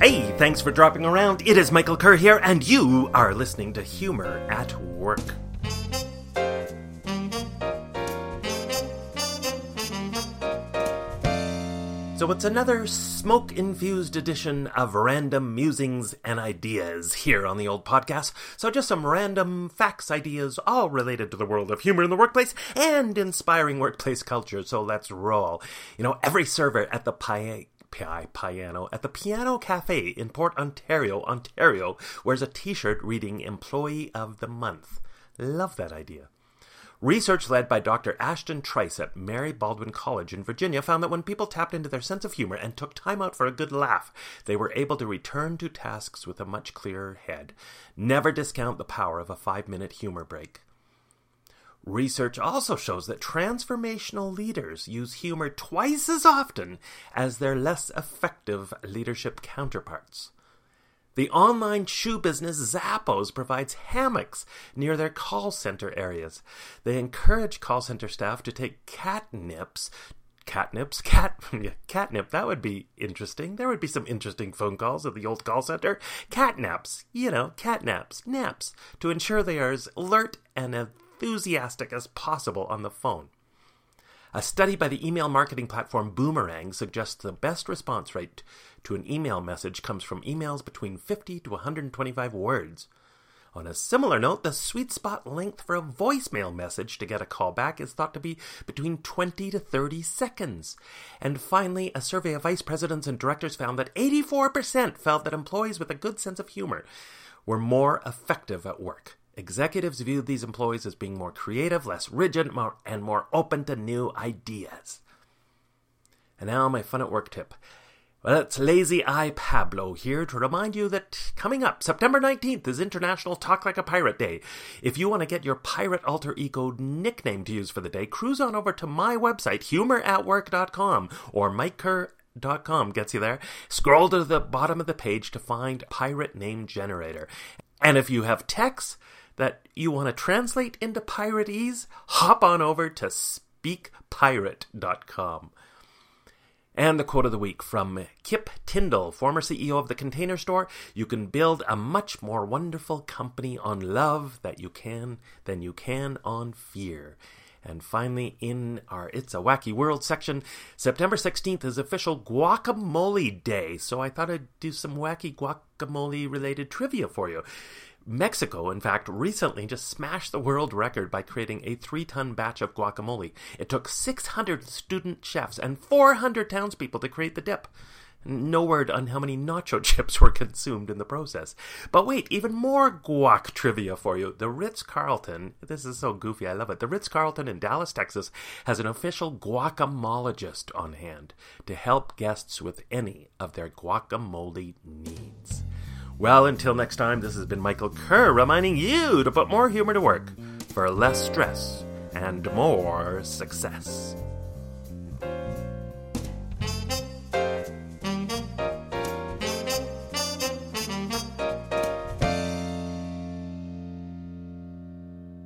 Hey, thanks for dropping around. It is Michael Kerr here, and you are listening to Humor at Work. So it's another smoke infused edition of random musings and ideas here on the old podcast. So just some random facts, ideas, all related to the world of humor in the workplace and inspiring workplace culture. So let's roll. You know, every server at the Pi- Pi- piano at the Piano Cafe in Port Ontario, Ontario, wears a t-shirt reading Employee of the Month. Love that idea. Research led by Dr. Ashton Trice at Mary Baldwin College in Virginia found that when people tapped into their sense of humor and took time out for a good laugh, they were able to return to tasks with a much clearer head. Never discount the power of a five minute humor break. Research also shows that transformational leaders use humor twice as often as their less effective leadership counterparts. The online shoe business Zappos provides hammocks near their call center areas. They encourage call center staff to take catnips catnips cat catnip that would be interesting there would be some interesting phone calls at the old call center catnaps you know catnaps naps to ensure they are as alert and enthusiastic as possible on the phone a study by the email marketing platform Boomerang suggests the best response rate to an email message comes from emails between 50 to 125 words. On a similar note, the sweet spot length for a voicemail message to get a call back is thought to be between 20 to 30 seconds. And finally, a survey of vice presidents and directors found that 84% felt that employees with a good sense of humor were more effective at work. Executives viewed these employees as being more creative, less rigid, more, and more open to new ideas. And now, my fun at work tip. Well, it's Lazy Eye Pablo here to remind you that coming up, September 19th is International Talk Like a Pirate Day. If you want to get your pirate alter ego nickname to use for the day, cruise on over to my website, humoratwork.com or mikekerr.com gets you there. Scroll to the bottom of the page to find Pirate Name Generator. And if you have text, that you want to translate into piratese, hop on over to speakpirate.com. And the quote of the week from Kip Tindell, former CEO of the Container Store You can build a much more wonderful company on love that you can than you can on fear. And finally, in our It's a Wacky World section, September 16th is official Guacamole Day, so I thought I'd do some wacky guacamole related trivia for you. Mexico, in fact, recently just smashed the world record by creating a three ton batch of guacamole. It took 600 student chefs and 400 townspeople to create the dip. No word on how many nacho chips were consumed in the process. But wait, even more guac trivia for you. The Ritz Carlton, this is so goofy, I love it. The Ritz Carlton in Dallas, Texas has an official guacamologist on hand to help guests with any of their guacamole needs. Well, until next time, this has been Michael Kerr reminding you to put more humor to work for less stress and more success.